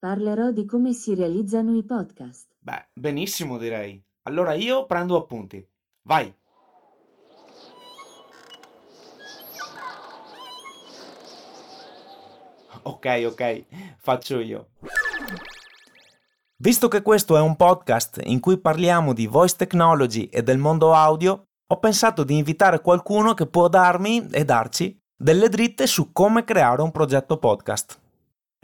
Parlerò di come si realizzano i podcast. Beh, benissimo direi. Allora io prendo appunti. Vai. Ok, ok, faccio io. Visto che questo è un podcast in cui parliamo di voice technology e del mondo audio, ho pensato di invitare qualcuno che può darmi e darci delle dritte su come creare un progetto podcast.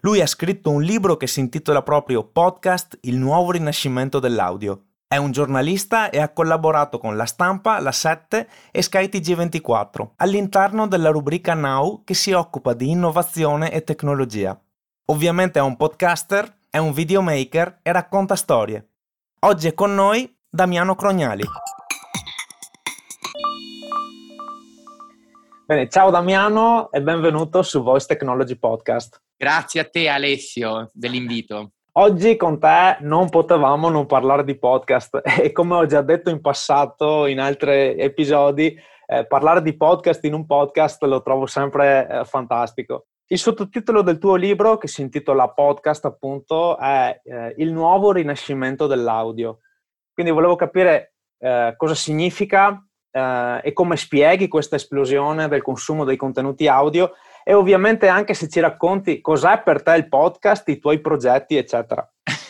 Lui ha scritto un libro che si intitola proprio Podcast Il nuovo rinascimento dell'audio. È un giornalista e ha collaborato con La Stampa, La 7 e Sky TG24 all'interno della rubrica Now che si occupa di innovazione e tecnologia. Ovviamente è un podcaster, è un videomaker e racconta storie. Oggi è con noi Damiano Crognali. Bene, ciao Damiano e benvenuto su Voice Technology Podcast. Grazie a te Alessio dell'invito. Oggi con te non potevamo non parlare di podcast e come ho già detto in passato in altri episodi, eh, parlare di podcast in un podcast lo trovo sempre eh, fantastico. Il sottotitolo del tuo libro, che si intitola Podcast appunto, è eh, Il nuovo rinascimento dell'audio. Quindi volevo capire eh, cosa significa eh, e come spieghi questa esplosione del consumo dei contenuti audio e ovviamente anche se ci racconti cos'è per te il podcast, i tuoi progetti, eccetera.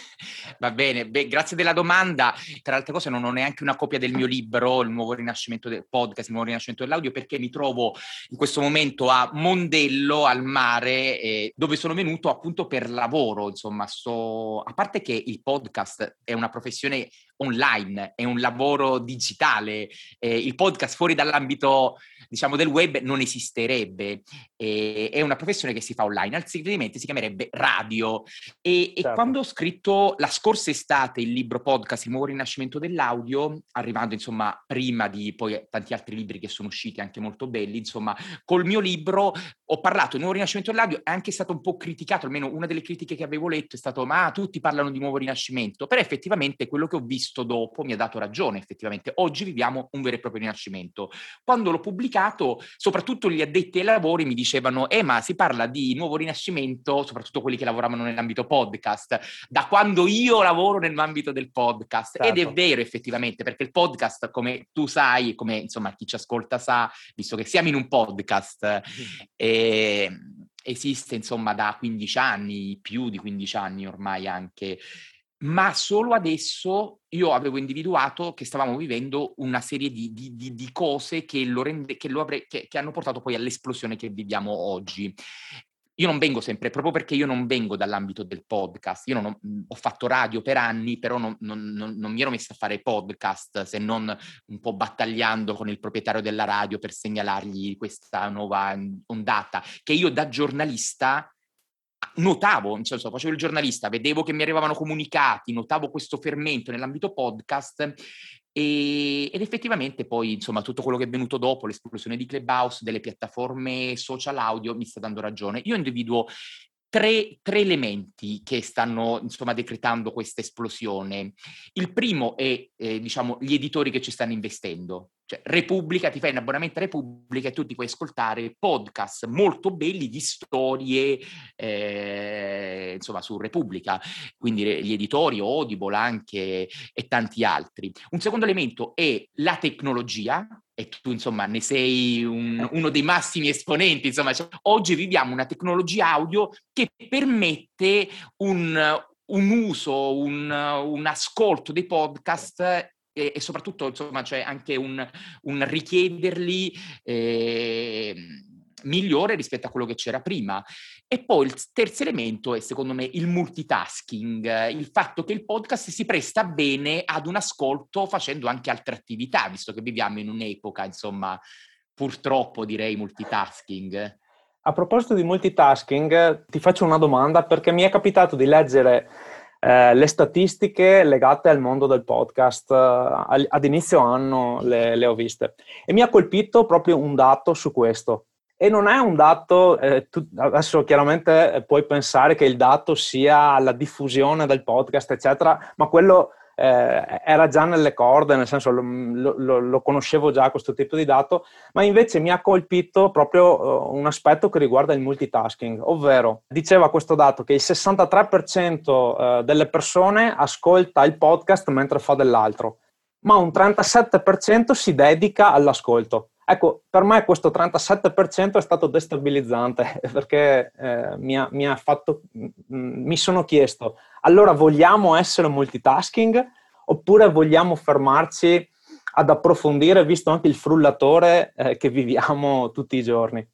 Va bene, Beh, grazie della domanda. Tra altre cose non ho neanche una copia del mio libro, Il nuovo rinascimento del podcast, Il nuovo rinascimento dell'audio, perché mi trovo in questo momento a Mondello, al mare, eh, dove sono venuto appunto per lavoro. Insomma, sto... a parte che il podcast è una professione online, è un lavoro digitale, eh, il podcast fuori dall'ambito diciamo del web non esisterebbe, eh, è una professione che si fa online, altrimenti si chiamerebbe radio e, certo. e, quando ho scritto la scorsa estate il libro podcast Il nuovo rinascimento dell'audio, arrivando insomma prima di poi tanti altri libri che sono usciti anche molto belli, insomma col mio libro ho parlato del nuovo rinascimento dell'audio, è anche stato un po' criticato, almeno una delle critiche che avevo letto è stato ma tutti parlano di nuovo rinascimento, però effettivamente quello che ho visto visto dopo mi ha dato ragione effettivamente. Oggi viviamo un vero e proprio rinascimento. Quando l'ho pubblicato, soprattutto gli addetti ai lavori mi dicevano, eh ma si parla di nuovo rinascimento, soprattutto quelli che lavoravano nell'ambito podcast, da quando io lavoro nell'ambito del podcast. Certo. Ed è certo. vero effettivamente, perché il podcast, come tu sai, come insomma chi ci ascolta sa, visto che siamo in un podcast, mm. eh, esiste insomma da 15 anni, più di 15 anni ormai anche, ma solo adesso io avevo individuato che stavamo vivendo una serie di, di, di, di cose che, rende, che, avre, che, che hanno portato poi all'esplosione che viviamo oggi. Io non vengo sempre, proprio perché io non vengo dall'ambito del podcast, io ho, ho, fatto radio per anni, però non, non, non, non, mi ero messa a fare podcast se non un po' battagliando con il proprietario della radio per segnalargli questa nuova ondata, che io da giornalista notavo, nel senso, facevo il giornalista, vedevo che mi arrivavano comunicati, notavo questo fermento nell'ambito podcast e, ed effettivamente poi, insomma, tutto quello che è venuto dopo, l'esplosione di Clubhouse, delle piattaforme social audio, mi sta dando ragione. Io individuo tre, tre elementi che stanno, insomma, decretando questa esplosione. Il primo è, eh, diciamo, gli editori che ci stanno investendo. Cioè, Repubblica, ti fai un abbonamento a Repubblica e tu ti puoi ascoltare podcast molto belli di storie, eh, insomma, su Repubblica, quindi gli editori, Audible anche e tanti altri. Un secondo elemento è la tecnologia, e tu insomma ne sei un, uno dei massimi esponenti, insomma, cioè, oggi viviamo una tecnologia audio che permette un, un uso, un, un, ascolto dei podcast e, e soprattutto insomma c'è anche un, un richiederli eh, migliore rispetto a quello che c'era prima. E poi il terzo elemento è secondo me il multitasking, il fatto che il podcast si presta bene ad un ascolto facendo anche altre attività, visto che viviamo in un'epoca, insomma, purtroppo direi multitasking. A proposito di multitasking, ti faccio una domanda perché mi è capitato di leggere eh, le statistiche legate al mondo del podcast. Eh, ad inizio anno le, le, ho viste e mi ha colpito proprio un dato su questo. E non è un dato, eh, tu, adesso chiaramente puoi pensare che il dato sia la diffusione del podcast, eccetera, ma quello eh, era già nelle corde, nel senso lo, lo, lo, conoscevo già questo tipo di dato, ma invece mi ha colpito proprio uh, un aspetto che riguarda il multitasking, ovvero diceva questo dato che il 63% uh, delle persone ascolta il podcast mentre fa dell'altro, ma un 37% si dedica all'ascolto. Ecco, per me questo 37% è stato destabilizzante perché eh, mi, ha, mi, ha fatto, mi sono chiesto, allora vogliamo essere multitasking oppure vogliamo fermarci ad approfondire, visto anche il frullatore eh, che viviamo tutti i giorni?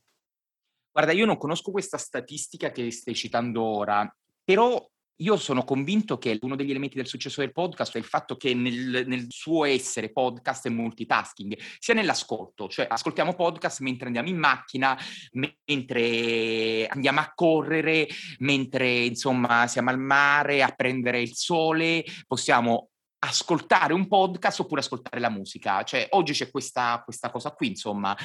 Guarda, io non conosco questa statistica che stai citando ora, però io sono convinto che uno degli elementi del successo del podcast è il fatto che nel, nel, suo essere podcast è multitasking, sia nell'ascolto, cioè ascoltiamo podcast mentre andiamo in macchina, mentre andiamo a correre, mentre insomma siamo al mare a prendere il sole, possiamo ascoltare un podcast oppure ascoltare la musica. Cioè, oggi c'è questa, questa cosa qui, insomma,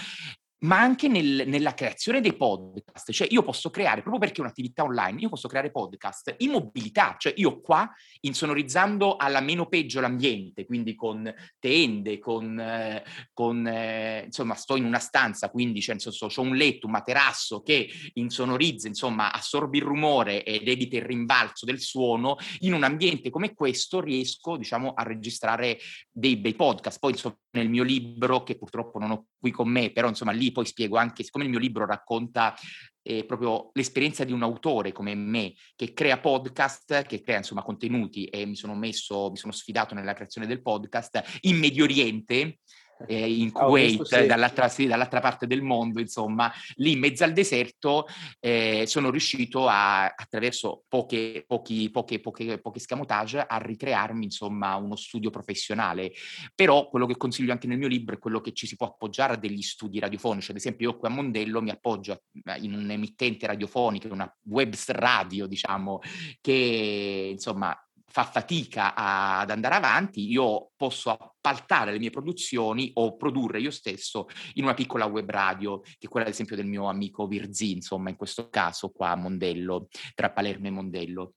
ma anche nel, nella creazione dei podcast. Cioè io posso creare, proprio perché è un'attività online, io posso creare podcast in mobilità, cioè io qua insonorizzando alla meno peggio l'ambiente, quindi con tende, con, eh, con eh, insomma sto in una stanza, quindi cioè, un letto, un materasso che insonorizza, insomma assorbe il rumore ed evita il rimbalzo del suono, in un ambiente come questo riesco diciamo a registrare dei bei podcast. Poi insomma nel mio libro, che purtroppo non ho qui con me, però insomma lì poi spiego anche, siccome il mio libro racconta eh, proprio l'esperienza di un autore come me, che crea podcast, che crea insomma contenuti e mi sono messo, mi sono sfidato nella creazione del podcast in Medio Oriente, eh, in Kuwait, oh, sì. dall'altra, sì, dall'altra, parte del mondo, insomma, lì in mezzo al deserto eh, sono riuscito a, attraverso poche, pochi, poche, poche, poche scamotage a ricrearmi, insomma, uno studio professionale. Però quello che consiglio anche nel mio libro è quello che ci si può appoggiare a degli studi radiofonici. Ad esempio, io qui a Mondello mi appoggio in un'emittente radiofonica, una web radio, diciamo, che insomma fa fatica a, ad andare avanti, io posso appaltare le mie produzioni o produrre io stesso in una piccola web radio, che è quella ad esempio del mio amico Virzi, insomma, in questo caso qua a Mondello, tra Palermo e Mondello.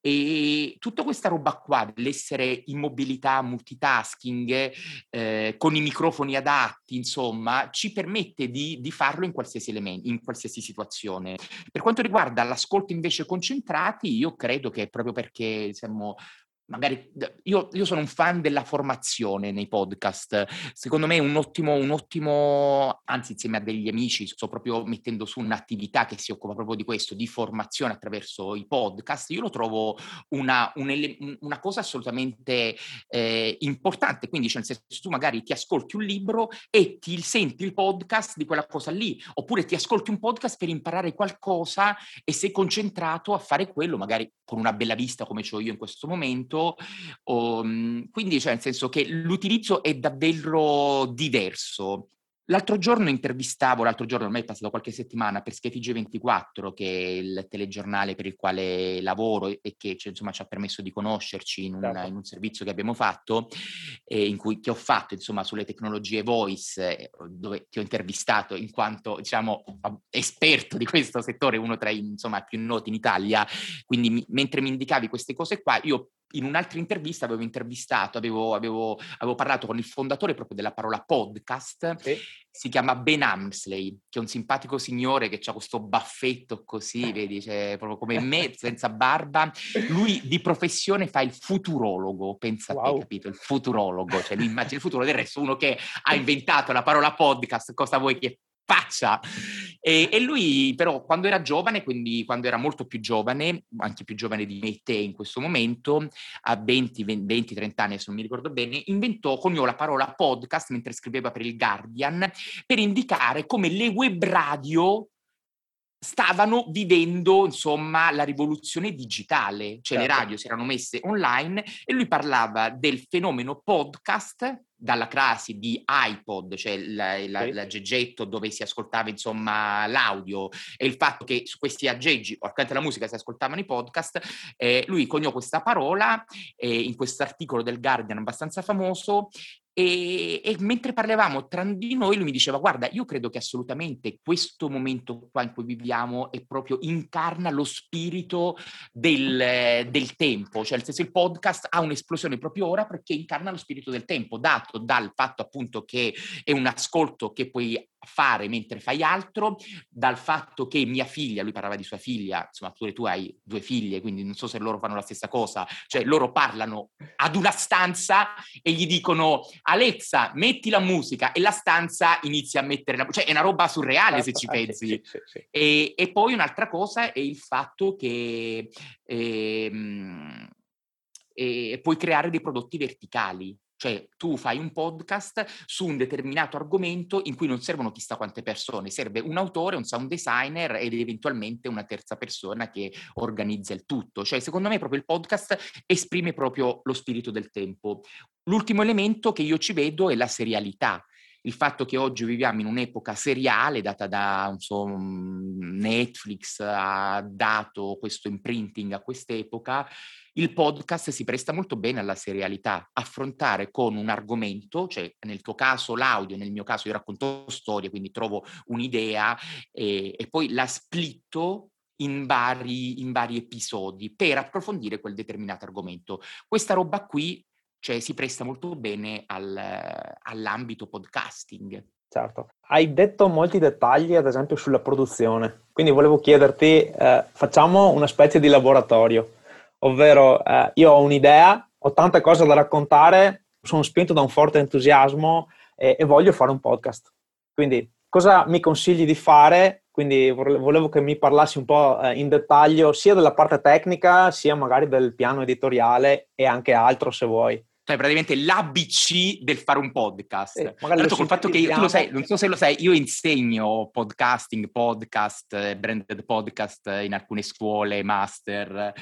E tutta questa roba qua, dell'essere in mobilità, multitasking, eh, con i microfoni adatti, insomma, ci permette di, di farlo in qualsiasi elemento, in qualsiasi situazione. Per quanto riguarda l'ascolto invece concentrati, io credo che proprio perché siamo magari io, io, sono un fan della formazione nei podcast. Secondo me un ottimo, un ottimo, anzi, insieme a degli amici, sto proprio mettendo su un'attività che si occupa proprio di questo, di formazione attraverso i podcast. Io lo trovo una, un, una cosa assolutamente eh, importante. Quindi, cioè, nel senso, tu magari ti ascolti un libro e ti senti il podcast di quella cosa lì, oppure ti ascolti un podcast per imparare qualcosa e sei concentrato a fare quello, magari con una bella vista come ho io in questo momento o, mhmm, quindi, cioè, nel senso che l'utilizzo è davvero diverso. L'altro giorno intervistavo, l'altro giorno ormai è passato qualche settimana, per Schiaffige 24, che è il telegiornale per il quale lavoro e che cioè, insomma, ci ha permesso di conoscerci in un, certo. in un servizio che abbiamo fatto, eh, in cui, che ho fatto insomma, sulle tecnologie voice, eh, dove ti ho intervistato in quanto diciamo, esperto di questo settore, uno tra i insomma, più noti in Italia. Quindi mi, mentre mi indicavi queste cose qua, io in un'altra intervista avevo intervistato, avevo, avevo, avevo, parlato con il fondatore proprio della parola podcast, sì. si chiama Ben Amsley, che è un simpatico signore che ha questo baffetto così, vedi, cioè, proprio come me, senza barba. Lui di professione fa il futurologo, pensa wow. a te, capito? Il futurologo, cioè lui immagina il futuro, del resto uno che ha inventato la parola podcast, cosa vuoi che faccia. E, e, lui però quando era giovane, quindi quando era molto più giovane, anche più giovane di me e te in questo momento, a 20, 20 30 anni, se non mi ricordo bene, inventò, coniò la parola podcast mentre scriveva per il Guardian per indicare come le web radio stavano vivendo insomma la rivoluzione digitale, cioè certo. le radio si erano messe online e lui parlava del fenomeno podcast dalla classe di iPod, cioè l'aggeggetto dove si ascoltava insomma l'audio e il fatto che su questi aggeggi, o accanto alla musica, si ascoltavano i podcast, eh, lui coniò questa parola eh, in questo articolo del Guardian abbastanza famoso e, e, mentre parlavamo tra di noi, lui mi diceva: Guarda, io credo che assolutamente questo momento qua in cui viviamo è proprio incarna lo spirito del, del, tempo, cioè nel senso il podcast ha un'esplosione proprio ora perché incarna lo spirito del tempo, dato dal fatto appunto che è un ascolto che puoi fare mentre fai altro, dal fatto che mia figlia, lui parlava di sua figlia, insomma pure tu hai due figlie, quindi non so se loro fanno la stessa cosa, cioè loro parlano ad una stanza e gli dicono Alexa, metti la musica e la stanza inizia a mettere la musica, cioè è una roba surreale se ci ah, pensi. Sì, sì, sì, e, e, poi un'altra cosa è il fatto che eh, puoi creare dei prodotti verticali. Cioè tu fai un podcast su un determinato argomento in cui non servono chissà quante persone, serve un autore, un sound designer ed eventualmente una terza persona che organizza il tutto. Cioè secondo me proprio il podcast esprime proprio lo spirito del tempo. L'ultimo elemento che io ci vedo è la serialità il fatto che oggi viviamo in un'epoca seriale data da insomma, Netflix ha dato questo imprinting a quest'epoca, il podcast si presta molto bene alla serialità, affrontare con un argomento, cioè nel tuo caso l'audio, nel mio caso io racconto storie, quindi trovo un'idea e, e poi la splitto in vari, in vari episodi per approfondire quel determinato argomento. Questa roba qui cioè si presta molto bene al, all'ambito podcasting. Certo, hai detto molti dettagli ad esempio sulla produzione, quindi volevo chiederti, eh, facciamo una specie di laboratorio, ovvero eh, io ho un'idea, ho tante cose da raccontare, sono spinto da un forte entusiasmo e, e voglio fare un podcast. Quindi cosa mi consigli di fare? Quindi volevo che mi parlassi un po' eh, in dettaglio sia della parte tecnica, sia magari del piano editoriale e anche altro se vuoi cioè praticamente l'ABC del fare un podcast. Eh, magari col fatto che tu lo sai, non so se lo sai, io insegno podcasting, podcast, eh, branded podcast in alcune scuole, master.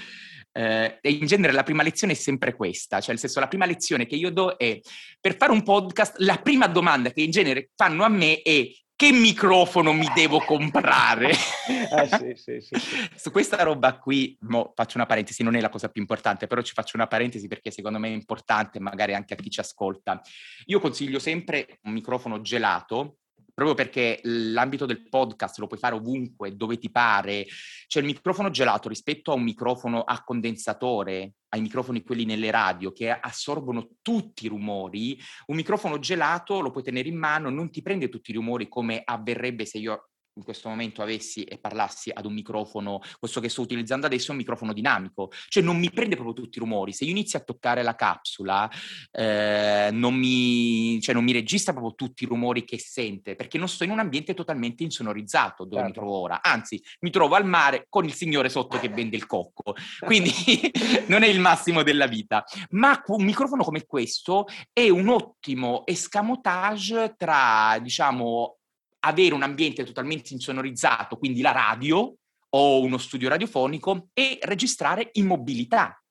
Eh, e in genere la prima lezione è sempre questa, cioè nel senso la prima lezione che io do è per fare un podcast, la prima domanda che in genere fanno a me è che microfono mi devo comprare? eh, sì, sì, sì, Su questa roba qui, faccio una parentesi, non è la cosa più importante, però ci faccio una parentesi perché secondo me è importante, magari anche a chi ci ascolta. Io consiglio sempre un microfono gelato, proprio perché l'ambito del podcast lo puoi fare ovunque, dove ti pare. C'è il microfono gelato rispetto a un microfono a condensatore, ai microfoni quelli nelle radio che assorbono tutti i rumori, un microfono gelato lo puoi tenere in mano, non ti prende tutti i rumori come avverrebbe se io in questo momento avessi e parlassi ad un microfono, questo che sto utilizzando adesso è un microfono dinamico, cioè non mi prende proprio tutti i rumori. Se io inizio a toccare la capsula, eh, non, mi, cioè non mi registra proprio tutti i rumori che sente, perché non sto in un ambiente totalmente insonorizzato dove certo. mi trovo ora. Anzi, mi trovo al mare con il signore sotto che vende il cocco, quindi non è il massimo della vita. Ma un microfono come questo è un ottimo escamotage tra, diciamo, avere un ambiente totalmente insonorizzato, quindi la radio o uno studio radiofonico, e registrare in mobilità.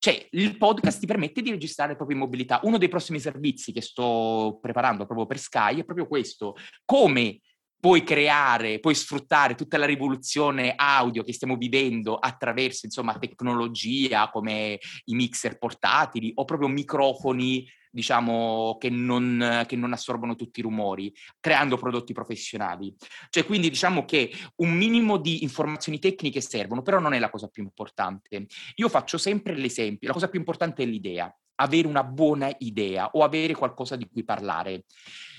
Cioè, il podcast ti permette di registrare proprio in mobilità. Uno dei prossimi servizi che sto preparando proprio per Sky è proprio questo. Come puoi creare, puoi sfruttare tutta la rivoluzione audio che stiamo vivendo attraverso, insomma, tecnologia come i mixer portatili o proprio microfoni diciamo, che non, che non assorbono tutti i rumori, creando prodotti professionali. Cioè, quindi diciamo che un minimo di informazioni tecniche servono, però non è la cosa più importante. Io faccio sempre l'esempio, la cosa più importante è l'idea, avere una buona idea o avere qualcosa di cui parlare.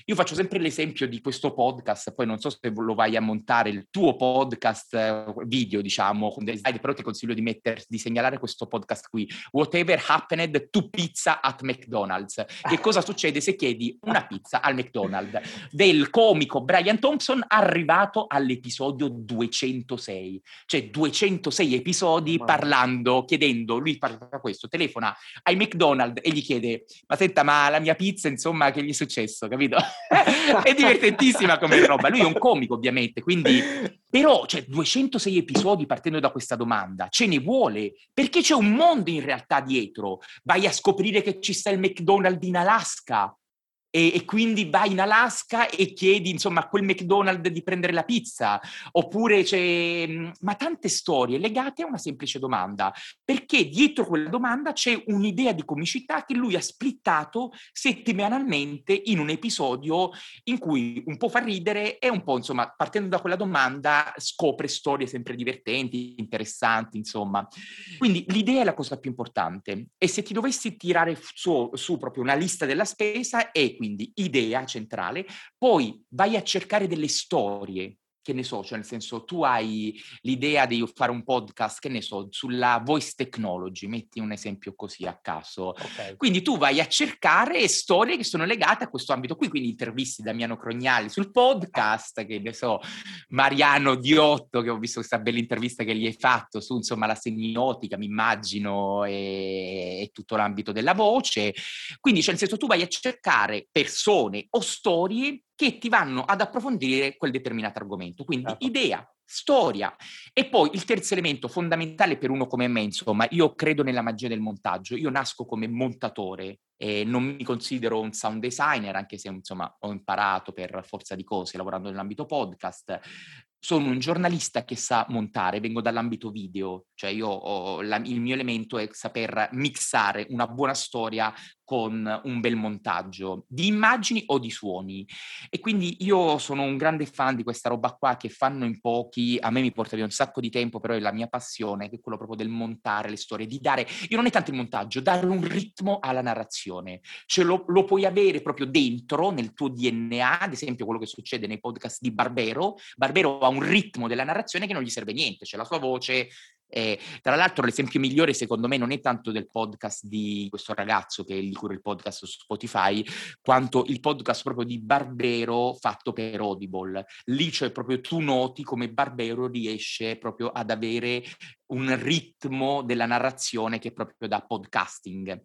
Io faccio sempre l'esempio di questo podcast, poi non so se lo vai a montare, il tuo podcast eh, video, diciamo, con delle slide, però ti consiglio di, metter, di segnalare questo podcast qui. Whatever happened to pizza at McDonald's. Che cosa succede se chiedi una pizza al McDonald's? Del comico Brian Thompson arrivato all'episodio 206. Cioè 206 episodi wow. parlando, chiedendo, lui parla questo, telefona ai McDonald's e gli chiede, ma senta, ma la mia pizza, insomma, che gli è successo, capito? è divertentissima come roba. Lui è un comico, ovviamente, quindi... Però, cioè, 206 episodi partendo da questa domanda, ce ne vuole, perché c'è un mondo in realtà dietro. Vai a scoprire che ci sta il McDonald's in Alaska, e, e, quindi vai in Alaska e chiedi insomma a quel McDonald's di prendere la pizza. Oppure c'è mm, ma tante storie legate a una semplice domanda. Perché dietro quella domanda c'è un'idea di comicità che lui ha splittato settimanalmente in un episodio in cui un po' fa ridere e un po' insomma partendo da quella domanda scopre storie sempre divertenti interessanti insomma. Quindi l'idea è la cosa più importante. E se ti dovessi tirare su, su proprio una lista della spesa è quindi idea centrale, poi vai a cercare delle storie che ne so, cioè nel senso tu hai l'idea di fare un podcast, che ne so, sulla voice technology, metti un esempio così a caso. Okay. Quindi tu vai a cercare storie che sono legate a questo ambito qui, quindi intervisti Damiano Crognali sul podcast, che ne so, Mariano Diotto, che ho visto questa bella intervista che gli hai fatto su insomma la semiotica, mi immagino, e, e tutto l'ambito della voce. Quindi cioè nel senso tu vai a cercare persone o storie che ti vanno ad approfondire quel determinato argomento. Quindi certo. idea, storia. E poi il terzo elemento fondamentale per uno come me, insomma, io credo nella magia del montaggio, io nasco come montatore e non mi considero un sound designer, anche se insomma ho imparato per forza di cose lavorando nell'ambito podcast. Sono un giornalista che sa montare, vengo dall'ambito video, cioè io la, il mio elemento è saper mixare una buona storia con un bel montaggio di immagini o di suoni. E quindi io sono un grande fan di questa roba qua che fanno in pochi, a me mi porta via un sacco di tempo, però è la mia passione, che è quello proprio del montare le storie, di dare, io non è tanto il montaggio, dare un ritmo alla narrazione. Cioè lo, lo puoi avere proprio dentro, nel tuo DNA, ad esempio quello che succede nei podcast di Barbero. Barbero ha un ritmo della narrazione che non gli serve niente, c'è la sua voce, eh, tra l'altro l'esempio migliore secondo me non è tanto del podcast di questo ragazzo che gli cura il podcast su Spotify, quanto il podcast proprio di Barbero fatto per Audible. Lì cioè proprio tu noti come Barbero riesce proprio ad avere un ritmo della narrazione che è proprio da podcasting.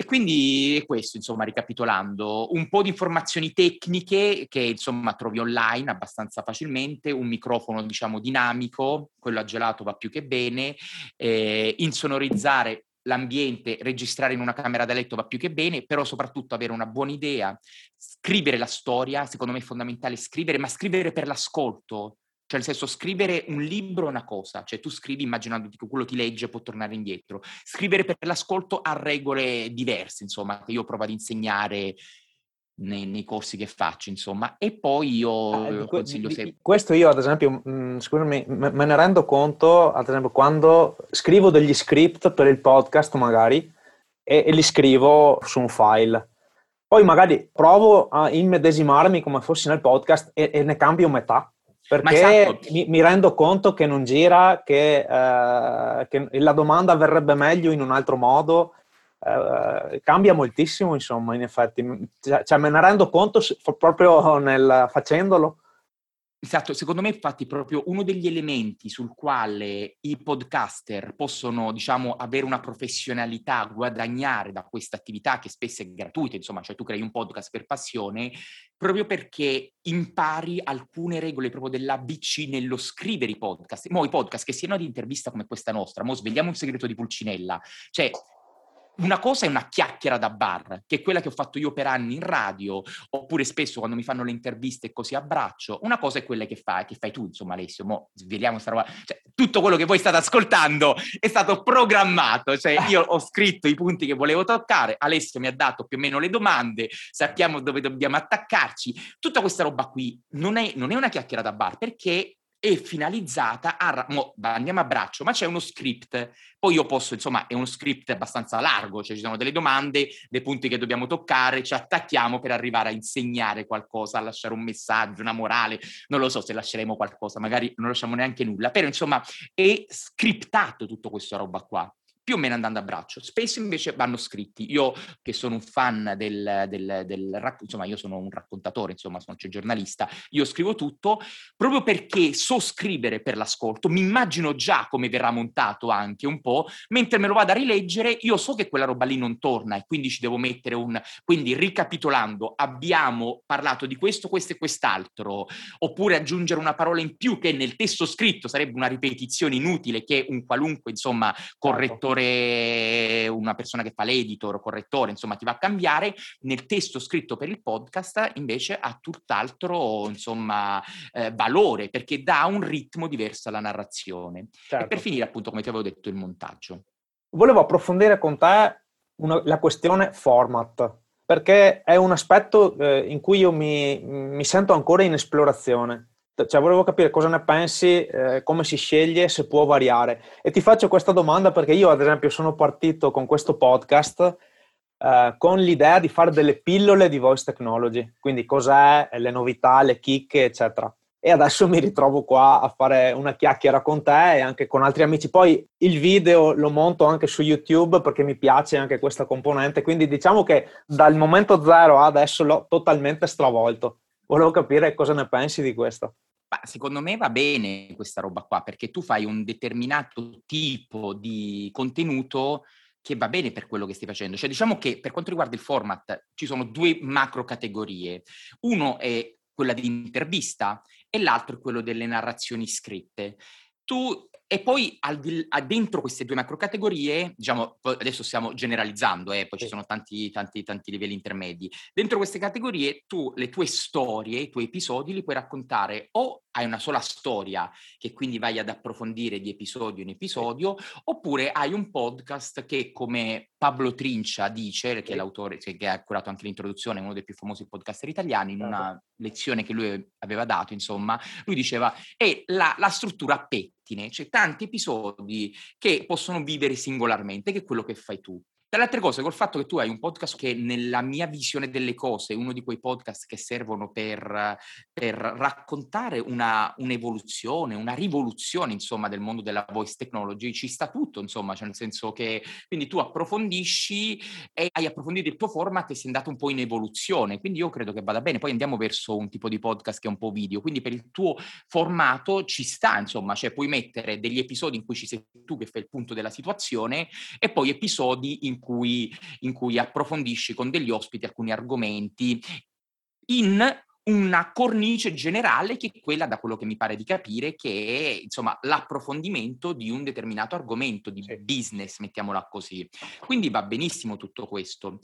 E quindi è questo, insomma, ricapitolando, un po' di informazioni tecniche che insomma trovi online abbastanza facilmente, un microfono diciamo dinamico, quello a gelato va più che bene, eh, insonorizzare l'ambiente, registrare in una camera da letto va più che bene, però soprattutto avere una buona idea, scrivere la storia, secondo me è fondamentale scrivere, ma scrivere per l'ascolto, cioè, nel senso, scrivere un libro è una cosa, cioè tu scrivi immaginando che quello ti legge può tornare indietro. Scrivere per l'ascolto ha regole diverse, insomma, che io provo ad insegnare nei, nei corsi che faccio, insomma. E poi io ah, consiglio sempre... Questo io, ad esempio, mh, scusami, me ne rendo conto, ad esempio, quando scrivo degli script per il podcast, magari, e, e li scrivo su un file. Poi magari provo a immedesimarmi come fossi nel podcast e, e ne cambio metà perché esatto. mi, mi, rendo conto che non gira, che, eh, che, la domanda verrebbe meglio in un altro modo. Eh, cambia moltissimo, insomma, in effetti. Cioè, cioè, me ne rendo conto proprio nel, facendolo. Esatto, secondo me infatti proprio uno degli elementi sul quale i podcaster possono, diciamo, avere una professionalità, guadagnare da questa attività che spesso è gratuita, insomma, cioè tu crei un podcast per passione, proprio perché impari alcune regole proprio dell'ABC nello scrivere i podcast. Mo' i podcast che siano di intervista come questa nostra, mo' svegliamo un segreto di Pulcinella, cioè una cosa è una chiacchiera da bar, che è quella che ho fatto io per anni in radio, oppure spesso quando mi fanno le interviste così a braccio. Una cosa è quella che fai, che fai tu, insomma, Alessio. Mo sveliamo sta roba. Cioè, tutto quello che voi state ascoltando è stato programmato. Cioè, io ho scritto i punti che volevo toccare, Alessio mi ha dato più o meno le domande, sappiamo dove dobbiamo attaccarci. Tutta questa roba qui non è, non è una chiacchiera da bar, perché è finalizzata a... Mo, andiamo a braccio, ma c'è uno script. Poi io posso, insomma, è uno script abbastanza largo, cioè ci sono delle domande, dei punti che dobbiamo toccare, ci attacchiamo per arrivare a insegnare qualcosa, a lasciare un messaggio, una morale. Non lo so se lasceremo qualcosa, magari non lasciamo neanche nulla, però insomma è scriptato tutto questa roba qua più o meno andando a braccio. Spesso invece vanno scritti. Io che sono un fan del, del, del insomma, io sono un raccontatore, insomma, sono cioè, giornalista, io scrivo tutto proprio perché so scrivere per l'ascolto, mi immagino già come verrà montato anche un po', mentre me lo vado a rileggere, io so che quella roba lì non torna e quindi ci devo mettere un... Quindi ricapitolando, abbiamo parlato di questo, questo e quest'altro, oppure aggiungere una parola in più che nel testo scritto sarebbe una ripetizione inutile che un qualunque, insomma, correttore redattore, una persona che fa l'editor, correttore, insomma ti va a cambiare, nel testo scritto per il podcast invece ha tutt'altro insomma, eh, valore perché dà un ritmo diverso alla narrazione. Certo. E per finire appunto come ti avevo detto il montaggio. Volevo approfondire con te una, la questione format perché è un aspetto eh, in cui io mi, mi, sento ancora in esplorazione. Cioè, volevo capire cosa ne pensi, eh, come si sceglie, se può variare. E ti faccio questa domanda perché io, ad esempio, sono partito con questo podcast eh, con l'idea di fare delle pillole di voice technology, quindi cos'è, le novità, le chicche, eccetera. E adesso mi ritrovo qua a fare una chiacchiera con te e anche con altri amici. Poi il video lo monto anche su YouTube perché mi piace anche questa componente, quindi diciamo che dal momento zero a adesso l'ho totalmente stravolto. Volevo capire cosa ne pensi di questo. Ma secondo me va bene questa roba qua, perché tu fai un determinato tipo di contenuto che va bene per quello che stai facendo. Cioè, diciamo che per quanto riguarda il format, ci sono due macro categorie. Uno è quella di intervista e l'altro è quello delle narrazioni scritte. Tu e poi al di, dentro queste due macrocategorie, diciamo, adesso stiamo generalizzando, eh, poi ci sono tanti, tanti, tanti livelli intermedi. Dentro queste categorie tu le tue storie, i tuoi episodi li puoi raccontare o hai una sola storia che quindi vai ad approfondire di episodio in episodio, oppure hai un podcast che come Pablo Trincia dice, che è l'autore, che ha curato anche l'introduzione, uno dei più famosi podcaster italiani, in una lezione che lui aveva dato, insomma, lui diceva, è la, la struttura a pettine, cioè tanti episodi che possono vivere singolarmente, che è quello che fai tu. Tra le altre cose, col fatto che tu hai un podcast che nella mia visione delle cose è uno di quei podcast che servono per, per raccontare una, un'evoluzione, una rivoluzione, insomma, del mondo della voice technology, ci sta tutto, insomma, cioè nel senso che quindi tu approfondisci e hai approfondito il tuo format e sei andato un po' in evoluzione, quindi io credo che vada bene. Poi andiamo verso un tipo di podcast che è un po' video, quindi per il tuo formato ci sta, insomma, cioè puoi mettere degli episodi in cui ci sei tu che fai il punto della situazione e poi episodi in cui, in cui approfondisci con degli ospiti alcuni argomenti in una cornice generale che è quella, da quello che mi pare di capire, che è insomma l'approfondimento di un determinato argomento di business, mettiamola così. Quindi va benissimo tutto questo.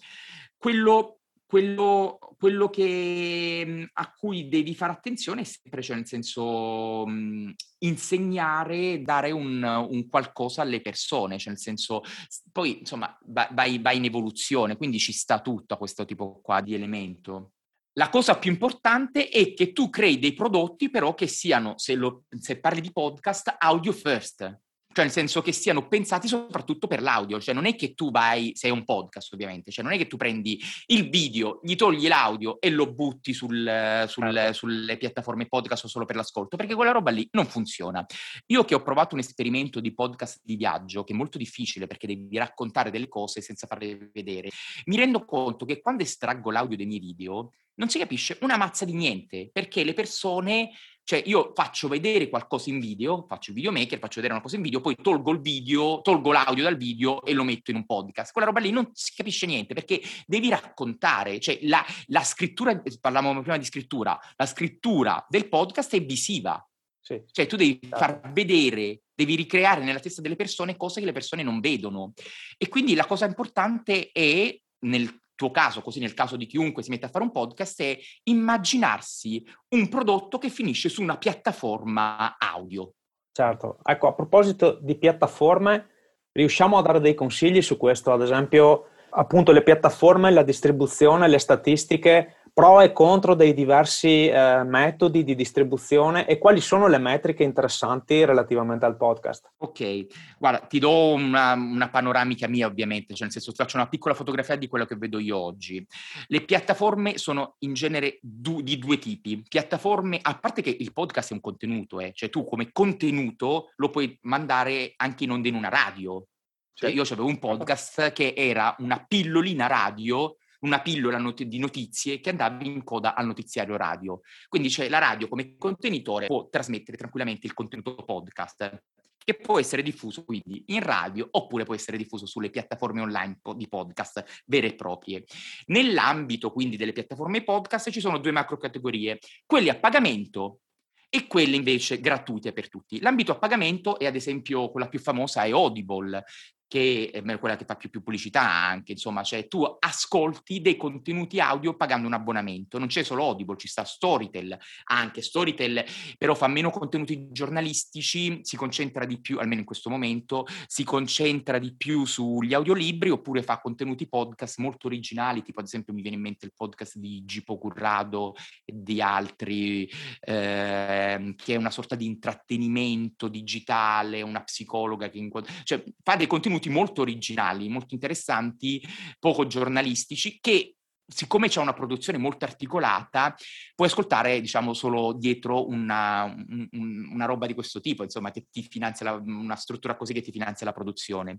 Quello quello, quello che, mhmm, a cui devi fare attenzione è sempre, cioè nel senso, mh, mhmm, insegnare, dare un, un, qualcosa alle persone, cioè nel senso, poi insomma vai, vai in evoluzione, quindi ci sta tutto a questo tipo qua di elemento. La cosa più importante è che tu crei dei prodotti però che siano, se, lo, se parli di podcast, audio first, cioè nel senso che siano pensati soprattutto per l'audio, cioè non è che tu vai, sei un podcast ovviamente, cioè non è che tu prendi il video, gli togli l'audio e lo butti sul, sul, certo. sulle piattaforme podcast o solo per l'ascolto, perché quella roba lì non funziona. Io che ho provato un esperimento di podcast di viaggio, che è molto difficile perché devi raccontare delle cose senza farle vedere, mi rendo conto che quando estraggo l'audio dei miei video non si capisce una mazza di niente, perché le persone cioè io faccio vedere qualcosa in video, faccio il videomaker, faccio vedere una cosa in video, poi tolgo il video, tolgo l'audio dal video e lo metto in un podcast. Quella roba lì non si capisce niente perché devi raccontare, cioè la, la scrittura, parlavamo prima di scrittura, la scrittura del podcast è visiva. Sì. Cioè tu devi certo. far vedere, devi ricreare nella testa delle persone cose che le persone non vedono. E quindi la cosa importante è nel tuo caso, così nel caso di chiunque si mette a fare un podcast, è immaginarsi un prodotto che finisce su una piattaforma audio. Certo, ecco, a proposito di piattaforme, riusciamo a dare dei consigli su questo, ad esempio, appunto le piattaforme, la distribuzione, le statistiche, pro e contro dei diversi eh, metodi di distribuzione e quali sono le metriche interessanti relativamente al podcast. Ok, guarda, ti do una, una, panoramica mia ovviamente, cioè nel senso faccio una piccola fotografia di quello che vedo io oggi. Le piattaforme sono in genere du- di due tipi. Piattaforme, a parte che il podcast è un contenuto, eh, cioè tu come contenuto lo puoi mandare anche in onda in una radio. Cioè, io avevo un podcast che era una pillolina radio una pillola not- di notizie che andava in coda al notiziario radio. Quindi c'è la radio come contenitore può trasmettere tranquillamente il contenuto podcast che può essere diffuso quindi in radio oppure può essere diffuso sulle piattaforme online di podcast vere e proprie. Nell'ambito quindi delle piattaforme podcast ci sono due macro categorie, quelle a pagamento e quelle invece gratuite per tutti. L'ambito a pagamento è ad esempio quella più famosa è Audible, che è quella che fa più, più pubblicità anche, insomma, cioè tu ascolti dei contenuti audio pagando un abbonamento, non c'è solo Audible, ci sta Storytel, anche. Storytel però fa meno contenuti giornalistici, si concentra di più, almeno in questo momento, si concentra di più sugli audiolibri oppure fa contenuti podcast molto originali, tipo ad esempio mi viene in mente il podcast di Gipo Currado e di altri, eh, che è una sorta di intrattenimento digitale, una psicologa che incontra, cioè fa dei contenuti contenuti molto originali, molto interessanti, poco giornalistici, che siccome c'è una produzione molto articolata, puoi ascoltare, diciamo, solo dietro una, un, una roba di questo tipo, insomma, che ti finanzia la, una struttura così che ti finanzia la produzione.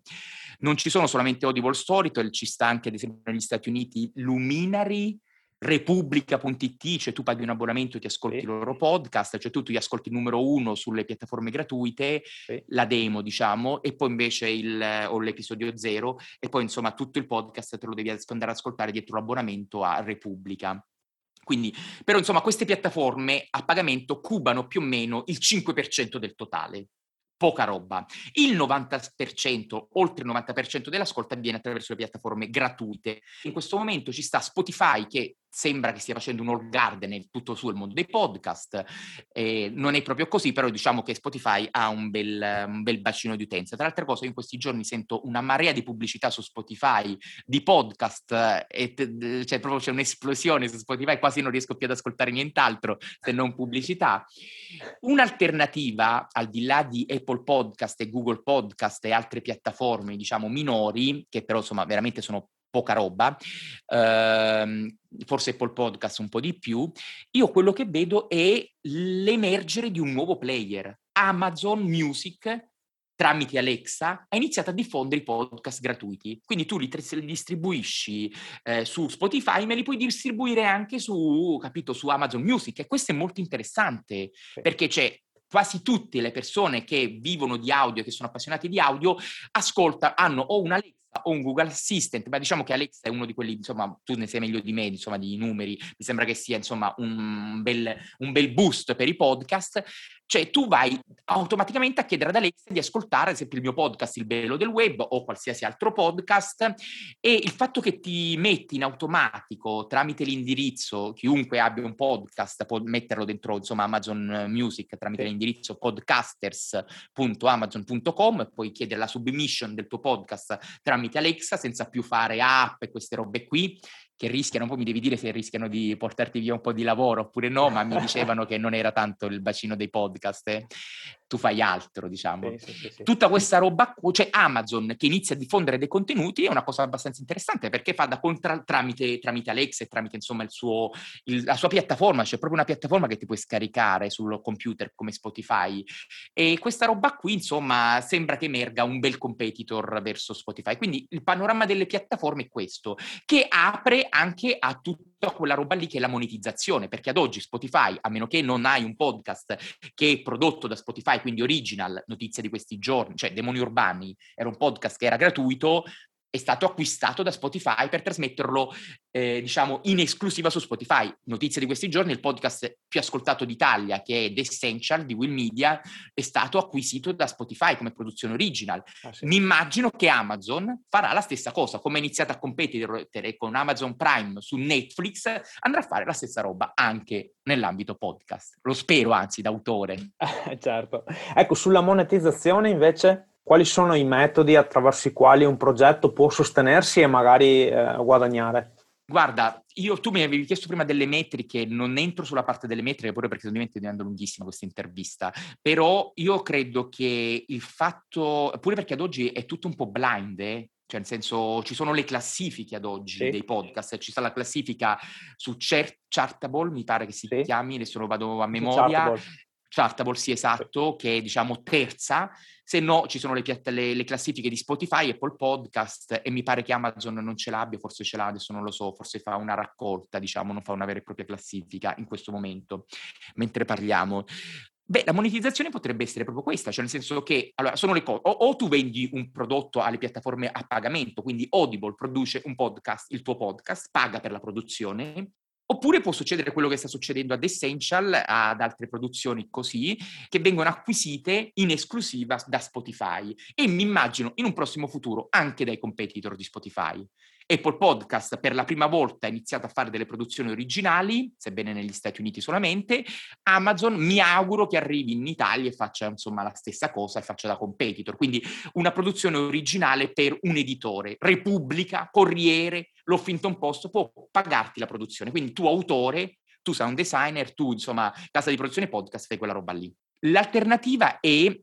Non ci sono solamente Audible Storytel, ci sta anche, ad esempio, negli Stati Uniti Luminary, Repubblica.it, cioè tu paghi un abbonamento e ti ascolti sì. i loro podcast, cioè tu ti ascolti il numero uno sulle piattaforme gratuite, sì. la demo diciamo, e poi invece il, o l'episodio zero, e poi insomma tutto il podcast te lo devi andare ad ascoltare dietro l'abbonamento a Repubblica. Quindi, però insomma queste piattaforme a pagamento cubano più o meno il 5% del totale poca roba. Il 90%, oltre il 90% dell'ascolto avviene attraverso le piattaforme gratuite. In questo momento ci sta Spotify che sembra che stia facendo un all garden tutto sul mondo dei podcast. Eh, non è proprio così, però diciamo che Spotify ha un bel, un bel bacino di utenza. Tra l'altra cosa, in questi giorni sento una marea di pubblicità su Spotify, di podcast, e cioè proprio c'è un'esplosione su Spotify, quasi non riesco più ad ascoltare nient'altro se non pubblicità. Un'alternativa, al di là di Apple Podcast e Google Podcast e altre piattaforme, diciamo, minori, che però insomma veramente sono poca roba, ehm, forse Apple Podcast un po' di più, io quello che vedo è l'emergere di un nuovo player. Amazon Music tramite Alexa ha iniziato a diffondere i podcast gratuiti. Quindi tu li, li distribuisci eh, su Spotify, ma li puoi distribuire anche su, capito, su Amazon Music. E questo è molto interessante sì. perché c'è quasi tutte le persone che vivono di audio, che sono appassionati di audio, ascolta, hanno o una Alexa o un Google Assistant, ma diciamo che Alexa è uno di quelli, insomma, tu ne sai meglio di me, insomma, di numeri, mi sembra che sia, insomma, un bel, un bel boost per i podcast, cioè tu vai automaticamente a chiedere ad Alexa di ascoltare, ad esempio, il mio podcast, Il Bello del Web o qualsiasi altro podcast e il fatto che ti metti in automatico tramite l'indirizzo, chiunque abbia un podcast può metterlo dentro, insomma, Amazon Music tramite l'indirizzo podcasters.amazon.com e poi chiedere la submission del tuo podcast tramite Alexa senza più fare app e queste robe qui che rischiano, poi mi devi dire se rischiano di portarti via un po' di lavoro oppure no, ma mi dicevano che non era tanto il bacino dei podcast, eh. tu fai altro, diciamo. Sì, sì, sì, Tutta questa roba, cioè Amazon che inizia a diffondere dei contenuti è una cosa abbastanza interessante perché fa da contra- tramite, tramite Alexa e tramite insomma il suo, il, la sua piattaforma, c'è cioè proprio una piattaforma che ti puoi scaricare sul computer come Spotify e questa roba qui insomma sembra che emerga un bel competitor verso Spotify. Quindi il panorama delle piattaforme è questo, che apre anche a tutta quella roba lì che è la monetizzazione, perché ad oggi Spotify, a meno che non hai un podcast che è prodotto da Spotify, quindi original, notizia di questi giorni, cioè Demoni Urbani, era un podcast che era gratuito, è stato acquistato da Spotify per trasmetterlo, eh, diciamo, in esclusiva su Spotify. Notizia di questi giorni, il podcast più ascoltato d'Italia, che è The Essential di Will Media, è stato acquisito da Spotify come produzione original. Ah, sì. Mi immagino che Amazon farà la stessa cosa, come ha iniziato a competere con Amazon Prime su Netflix, andrà a fare la stessa roba anche nell'ambito podcast. Lo spero, anzi, d'autore. certo. Ecco, sulla monetizzazione invece quali sono i metodi attraverso i quali un progetto può sostenersi e magari eh, guadagnare? Guarda, io, tu mi avevi chiesto prima delle metriche, non entro sulla parte delle metriche pure perché ovviamente diventa lunghissima questa intervista, però io credo che il fatto, pure perché ad oggi è tutto un po' blind, eh? cioè nel senso ci sono le classifiche ad oggi sì. dei podcast, ci sta la classifica su Chart- Chartable, mi pare che si sì. chiami, adesso lo vado a memoria, Chartable. Sì, esatto, che è diciamo terza, se no ci sono le, piatt- le, le, classifiche di Spotify, Apple Podcast e mi pare che Amazon non ce l'abbia, forse ce l'ha, adesso non lo so, forse fa una raccolta, diciamo, non fa una vera e propria classifica in questo momento, mentre parliamo. Beh, la monetizzazione potrebbe essere proprio questa, cioè nel senso che allora, sono le cose, o, o, tu vendi un prodotto alle piattaforme a pagamento, quindi Audible produce un podcast, il tuo podcast, paga per la produzione, Oppure può succedere quello che sta succedendo ad Essential, ad altre produzioni così, che vengono acquisite in esclusiva da Spotify e mi immagino in un prossimo futuro anche dai competitor di Spotify. Apple Podcast per la prima volta ha iniziato a fare delle produzioni originali, sebbene negli Stati Uniti solamente. Amazon mi auguro che arrivi in Italia e faccia insomma la stessa cosa e faccia da competitor. Quindi una produzione originale per un editore. Repubblica, Corriere, l'Huffington Post può pagarti la produzione. Quindi tu autore, tu sei un designer, tu insomma casa di produzione podcast fai quella roba lì. L'alternativa è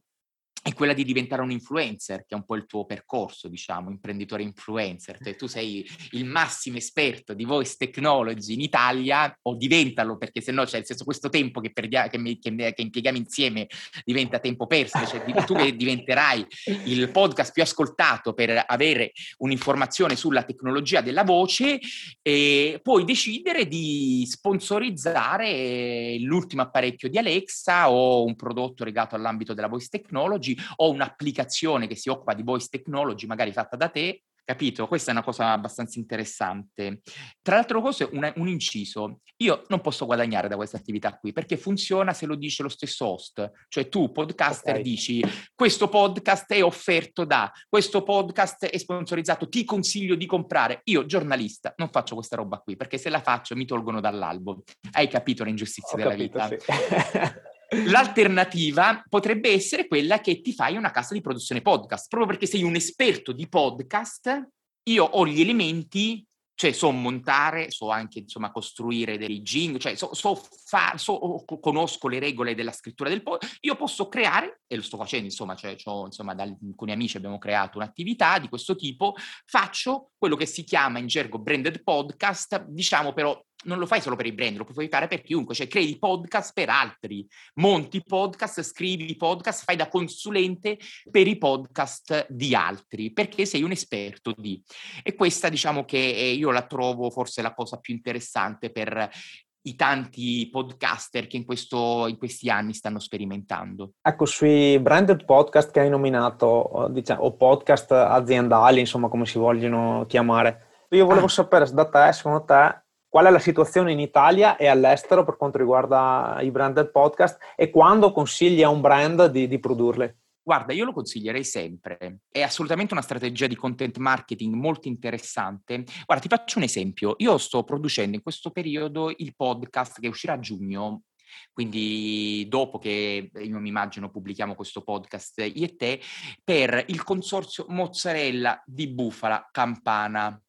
è quella di diventare un influencer, che è un po' il tuo percorso, diciamo, imprenditore influencer. Cioè, tu sei il massimo esperto di voice technology in Italia, o diventalo, perché se no, cioè, nel senso, questo tempo che, perdia- che, mi- che, che, impieghiamo insieme diventa tempo perso. Cioè, tu diventerai il podcast più ascoltato per avere un'informazione sulla tecnologia della voce, e puoi decidere di sponsorizzare l'ultimo apparecchio di Alexa o un prodotto legato all'ambito della voice technology o un'applicazione che si occupa di voice technology, magari fatta da te, Capito? Questa è una cosa abbastanza interessante. Tra l'altro cose, un, un inciso. Io non posso guadagnare da questa attività qui perché funziona se lo dice lo stesso host. Cioè tu, podcaster, okay. dici questo podcast è offerto da, questo podcast è sponsorizzato, ti consiglio di comprare. Io, giornalista, non faccio questa roba qui perché se la faccio mi tolgono dall'albo. Hai capito l'ingiustizia Ho della capito, vita? Sì. L'alternativa potrebbe essere quella che ti fai una casa di produzione podcast, proprio perché sei un esperto di podcast. Io ho gli elementi, cioè so montare, so anche insomma costruire dei jingle, cioè so, so, fa, so conosco le regole della scrittura del podcast. Io posso creare, e lo sto facendo, insomma, cioè, insomma, da alcuni amici abbiamo creato un'attività di questo tipo, faccio quello che si chiama in gergo branded podcast, diciamo però non lo fai solo per i brand, lo puoi fare per chiunque, cioè crei podcast per altri, monti podcast, scrivi podcast, fai da consulente per i podcast di altri, perché sei un esperto di. E questa diciamo che io la trovo forse la cosa più interessante per i tanti podcaster che in, questo, in, questi anni stanno sperimentando. Ecco, sui branded podcast che hai nominato, diciamo, o podcast aziendali, insomma, come si vogliono chiamare, io volevo ah. sapere da te, secondo te, qual è la situazione in Italia e all'estero per quanto riguarda i branded podcast e quando consigli a un brand di, di produrli? Guarda, io lo consiglierei sempre. È assolutamente una strategia di content marketing molto interessante. Guarda, ti faccio un esempio. Io sto producendo in questo periodo il podcast che uscirà a giugno. Quindi dopo che io mi immagino pubblichiamo questo podcast io e te per il consorzio mozzarella di bufala campana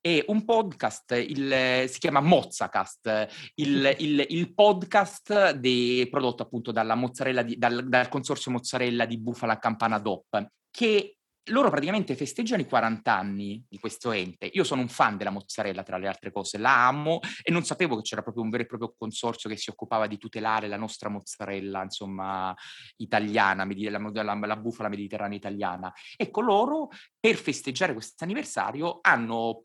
è un podcast, il, si chiama Mozzacast, il, il, il podcast di, prodotto appunto dalla mozzarella di, dal, dal consorzio mozzarella di Bufala Campana DOP, che loro praticamente festeggiano i 40 anni di questo ente. Io sono un fan della mozzarella, tra le altre cose, la amo e non sapevo che c'era proprio un vero e proprio consorzio che si occupava di tutelare la nostra mozzarella, insomma, italiana, la, la, la bufala mediterranea italiana. Ecco, loro per festeggiare questo anniversario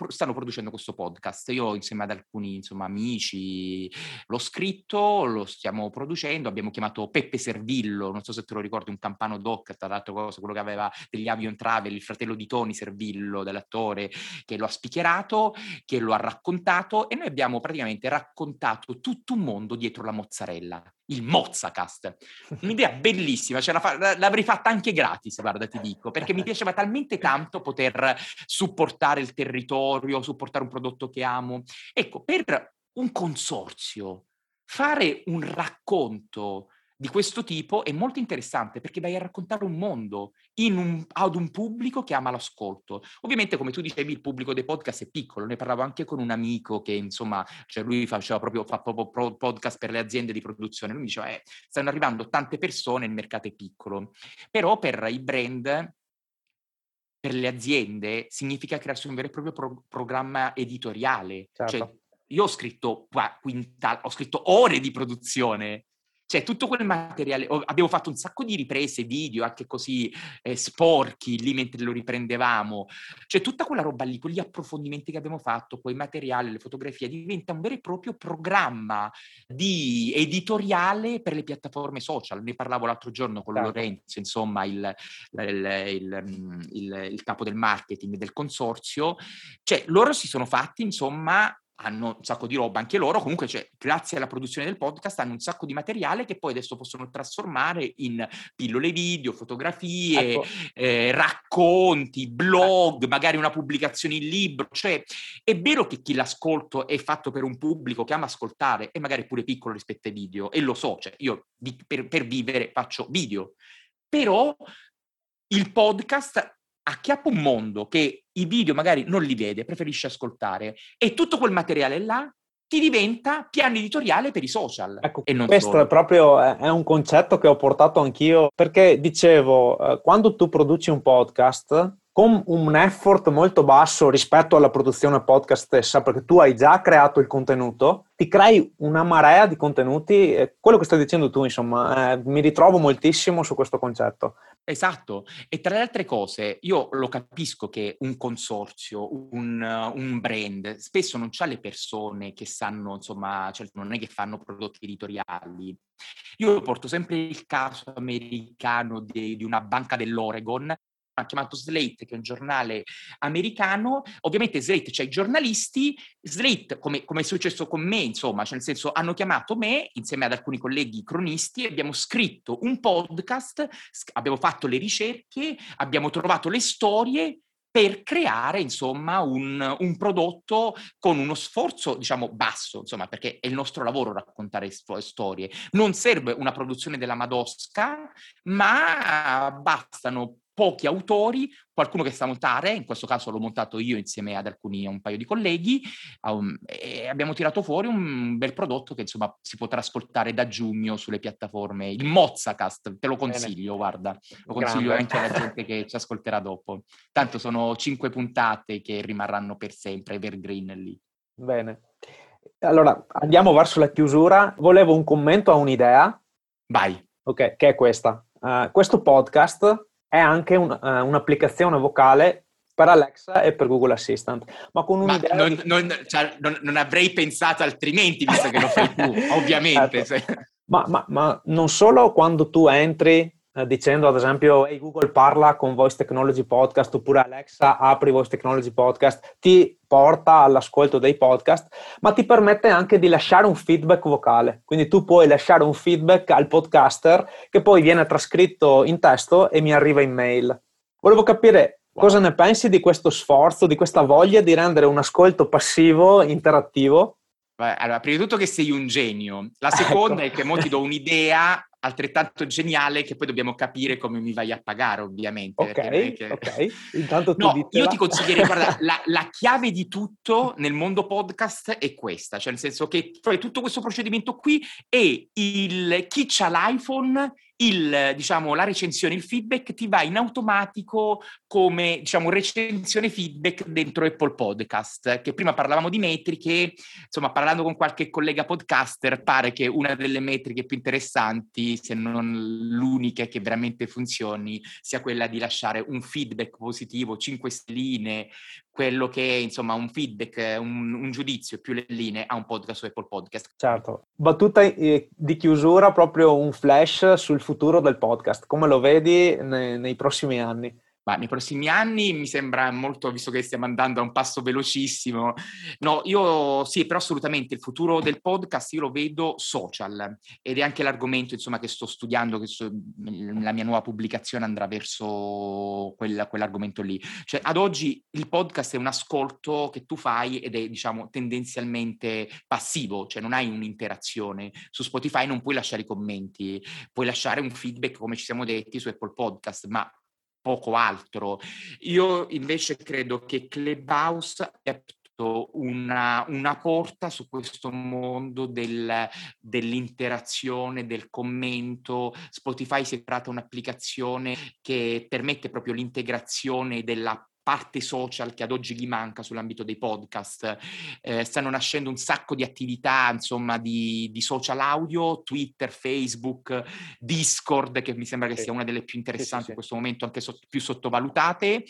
stanno producendo questo podcast. Io insieme ad alcuni insomma, amici l'ho scritto, lo stiamo producendo, abbiamo chiamato Peppe Servillo, non so se te lo ricordi, un campano doc, tra l'altro quello che aveva degli avion tra Travel, il fratello di Tony Servillo, dell'attore, che lo ha spichierato, che lo ha raccontato e noi abbiamo praticamente raccontato tutto un mondo dietro la mozzarella, il Mozzacast. Un'idea bellissima, cioè la l'avrei fatta anche gratis, guarda, ti dico, perché mi piaceva talmente tanto poter supportare il territorio, supportare un prodotto che amo. Ecco, per un consorzio, fare un racconto di questo tipo è molto interessante perché vai a raccontare un mondo un, ad un pubblico che ama l'ascolto. Ovviamente, come tu dicevi, il pubblico dei podcast è piccolo. Ne parlavo anche con un amico che, insomma, cioè lui faceva proprio, fa proprio podcast per le aziende di produzione. Lui mi diceva, eh, stanno arrivando tante persone, il mercato è piccolo. Però per i brand per le aziende significa crearsi un vero e proprio pro- programma editoriale. Cioè, certo. Cioè, io ho scritto, quintal, ho scritto ore di produzione cioè, tutto quel materiale, abbiamo fatto un sacco di riprese, video, anche così eh, sporchi lì mentre lo riprendevamo. Cioè, tutta quella roba lì, quegli approfondimenti che abbiamo fatto, quei materiali, le fotografie, diventa un vero e proprio programma di editoriale per le piattaforme social. Ne parlavo l'altro giorno con certo. Lorenzo, insomma, il, il, il, il, capo del marketing del consorzio. Cioè, loro si sono fatti, insomma, hanno un sacco di roba anche loro, comunque cioè, grazie alla produzione del podcast hanno un sacco di materiale che poi adesso possono trasformare in pillole video, fotografie, ecco. eh, racconti, blog, magari una pubblicazione in libro, cioè è vero che chi l'ascolto è fatto per un pubblico che ama ascoltare e magari pure piccolo rispetto ai video e lo so, cioè io per, per vivere faccio video, però il podcast acchiappa un mondo che i video magari non li vede, preferisce ascoltare e tutto quel materiale là ti diventa piano editoriale per i social. Ecco, questo solo. è proprio è un concetto che ho portato anch'io perché dicevo, eh, quando tu produci un podcast con un effort molto basso rispetto alla produzione podcast stessa, perché tu hai già creato il contenuto, ti crei una marea di contenuti, quello che stai dicendo tu, insomma, eh, mi ritrovo moltissimo su questo concetto. Esatto, e tra le altre cose, io lo capisco che un consorzio, un, un brand, spesso non c'ha le persone che sanno, insomma, cioè non è che fanno prodotti editoriali. Io porto sempre il caso americano di, di una banca dell'Oregon chiamato Slate, che è un giornale americano. Ovviamente Slate c'è i giornalisti, Slate, come, come, è successo con me, insomma, cioè nel senso hanno chiamato me insieme ad alcuni colleghi cronisti, abbiamo scritto un podcast, abbiamo fatto le ricerche, abbiamo trovato le storie per creare insomma un, un, prodotto con uno sforzo diciamo basso, insomma perché è il nostro lavoro raccontare storie. Non serve una produzione della Madosca, ma bastano pochi autori, qualcuno che sa montare, in questo caso l'ho montato io insieme ad alcuni, un paio di colleghi, um, e abbiamo tirato fuori un bel prodotto che insomma si potrà ascoltare da giugno sulle piattaforme, il Mozzacast, te lo consiglio, Bene. guarda, lo consiglio Grande. anche alla gente che ci ascolterà dopo. Tanto sono cinque puntate che rimarranno per sempre, evergreen lì. Bene. Allora, andiamo verso la chiusura. Volevo un commento a un'idea. Vai. Ok, che è questa. Uh, questo podcast è anche un, uh, un'applicazione vocale per Alexa e per Google Assistant. Ma con un'idea... Ma non, non, cioè, non, non, avrei pensato altrimenti, visto che lo fai tu, ovviamente. Certo. Ma, ma, ma, non solo quando tu entri dicendo ad esempio hey Google parla con Voice Technology Podcast oppure Alexa apri Voice Technology Podcast, ti porta all'ascolto dei podcast, ma ti permette anche di lasciare un feedback vocale. Quindi tu puoi lasciare un feedback al podcaster che poi viene trascritto in testo e mi arriva in mail. Volevo capire wow. cosa ne pensi di questo sforzo, di questa voglia di rendere un ascolto passivo, interattivo. allora, prima di tutto che sei un genio. La seconda ecco. è che mo ti do un'idea altrettanto geniale che poi dobbiamo capire come mi vai a pagare, ovviamente. Ok, che... ok. Intanto tu no, io ti consiglierei, guarda, la, la, chiave di tutto nel mondo podcast è questa, cioè nel senso che fai tutto questo procedimento qui e il, chi ha l'iPhone il, diciamo, la recensione, il feedback ti va in automatico come diciamo, recensione feedback dentro Apple Podcast, che prima parlavamo di metriche, insomma parlando con qualche collega podcaster pare che una delle metriche più interessanti, se non l'unica che veramente funzioni, sia quella di lasciare un feedback positivo, 5 stelline, quello che è insomma un feedback, un, un giudizio più le linee a un podcast su Apple Podcast. Certo. Battuta eh, di chiusura, proprio un flash sul futuro del podcast. Come lo vedi nei, nei prossimi anni? Ma nei prossimi anni mi sembra molto, visto che stiamo andando a un passo velocissimo, no, io sì, però assolutamente il futuro del podcast io lo vedo social ed è anche l'argomento insomma che sto studiando, che sto, la mia nuova pubblicazione andrà verso quel, quell'argomento lì. Cioè ad oggi il podcast è un ascolto che tu fai ed è diciamo tendenzialmente passivo, cioè non hai un'interazione. Su Spotify non puoi lasciare i commenti, puoi lasciare un feedback come ci siamo detti su Apple Podcast, ma poco altro. Io invece credo che Clubhouse abbia una, una, porta su questo mondo del, dell'interazione, del commento. Spotify si è creata un'applicazione che permette proprio l'integrazione della parte social che ad oggi gli manca sull'ambito dei podcast. Eh, stanno nascendo un sacco di attività, insomma, di, di, social audio, Twitter, Facebook, Discord, che mi sembra che sia una delle più interessanti sì, sì, in questo momento, anche so- più sottovalutate.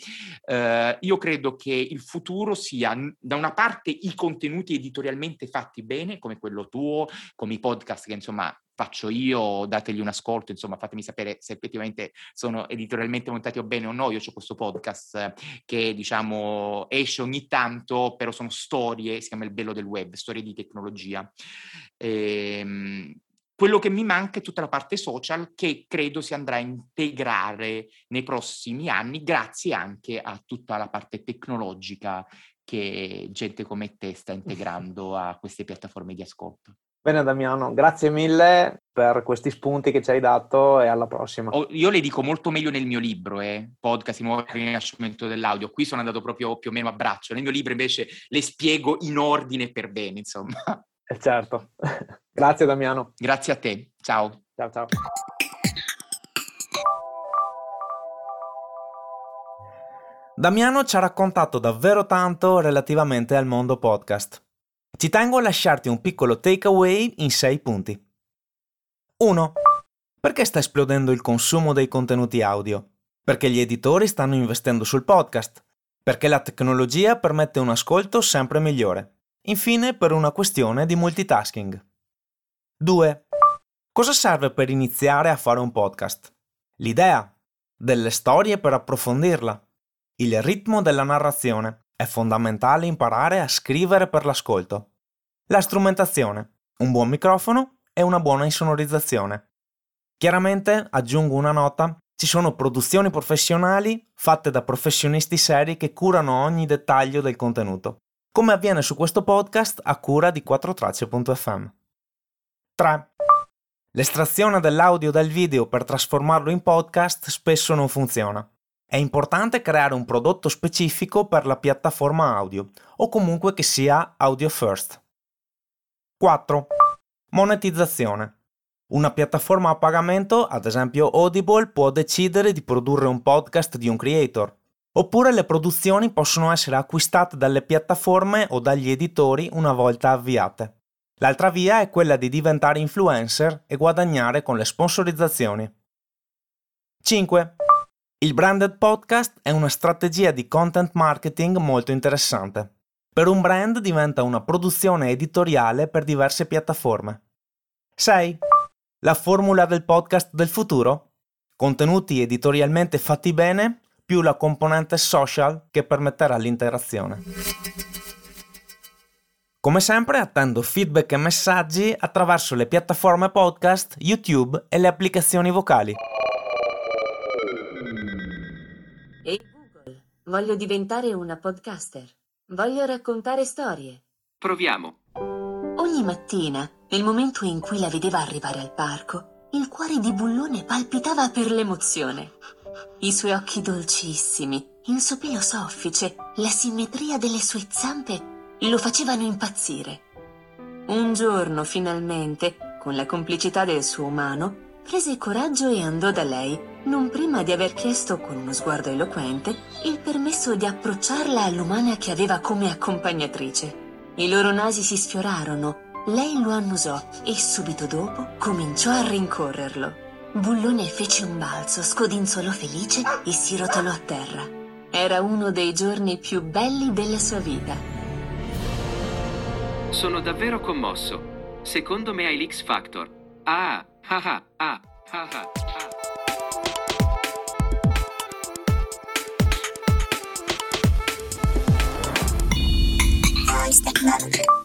Eh, io credo che il futuro sia, da una parte, i contenuti editorialmente fatti bene, come quello tuo, come i podcast che, insomma, faccio io, dategli un ascolto, insomma fatemi sapere se effettivamente sono editorialmente montati o bene o no, io ho questo podcast che diciamo esce ogni tanto, però sono storie, si chiama Il bello del web, storie di tecnologia. Ehm, quello che mi manca è tutta la parte social che credo si andrà a integrare nei prossimi anni, grazie anche a tutta la parte tecnologica che gente come te sta integrando a queste piattaforme di ascolto. Bene Damiano, grazie mille per questi spunti che ci hai dato e alla prossima. Oh, io le dico molto meglio nel mio libro, eh, podcast, il nuovo rinascimento dell'audio. Qui sono andato proprio più o meno a braccio. Nel mio libro invece le spiego in ordine per bene, insomma. Eh certo. grazie Damiano. Grazie a te. Ciao. Ciao ciao. Damiano ci ha raccontato davvero tanto relativamente al mondo podcast. Ci tengo a lasciarti un piccolo takeaway in 6 punti. 1. Perché sta esplodendo il consumo dei contenuti audio? Perché gli editori stanno investendo sul podcast. Perché la tecnologia permette un ascolto sempre migliore. Infine, per una questione di multitasking. 2. Cosa serve per iniziare a fare un podcast? L'idea, delle storie per approfondirla, il ritmo della narrazione, è fondamentale imparare a scrivere per l'ascolto. La strumentazione, un buon microfono e una buona insonorizzazione. Chiaramente, aggiungo una nota, ci sono produzioni professionali fatte da professionisti seri che curano ogni dettaglio del contenuto, come avviene su questo podcast a cura di 4tracce.fm. 3. L'estrazione dell'audio dal video per trasformarlo in podcast spesso non funziona. È importante creare un prodotto specifico per la piattaforma audio o comunque che sia audio first. 4. Monetizzazione. Una piattaforma a pagamento, ad esempio Audible, può decidere di produrre un podcast di un creator, oppure le produzioni possono essere acquistate dalle piattaforme o dagli editori una volta avviate. L'altra via è quella di diventare influencer e guadagnare con le sponsorizzazioni. 5. Il branded podcast è una strategia di content marketing molto interessante. Per un brand diventa una produzione editoriale per diverse piattaforme. 6. La formula del podcast del futuro? Contenuti editorialmente fatti bene più la componente social che permetterà l'interazione. Come sempre attendo feedback e messaggi attraverso le piattaforme podcast, YouTube e le applicazioni vocali. Voglio diventare una podcaster. Voglio raccontare storie. Proviamo. Ogni mattina, nel momento in cui la vedeva arrivare al parco, il cuore di Bullone palpitava per l'emozione. I suoi occhi dolcissimi, il suo pelo soffice, la simmetria delle sue zampe lo facevano impazzire. Un giorno, finalmente, con la complicità del suo umano, prese coraggio e andò da lei non prima di aver chiesto con uno sguardo eloquente il permesso di approcciarla all'umana che aveva come accompagnatrice. I loro nasi si sfiorarono, lei lo annusò e subito dopo cominciò a rincorrerlo. Bullone fece un balzo, scodinzolò felice e si rotolò a terra. Era uno dei giorni più belli della sua vita. Sono davvero commosso. Secondo me hai l'X Factor. Ah, ah, ah, ah, ah, ah. Ah. Voice technology.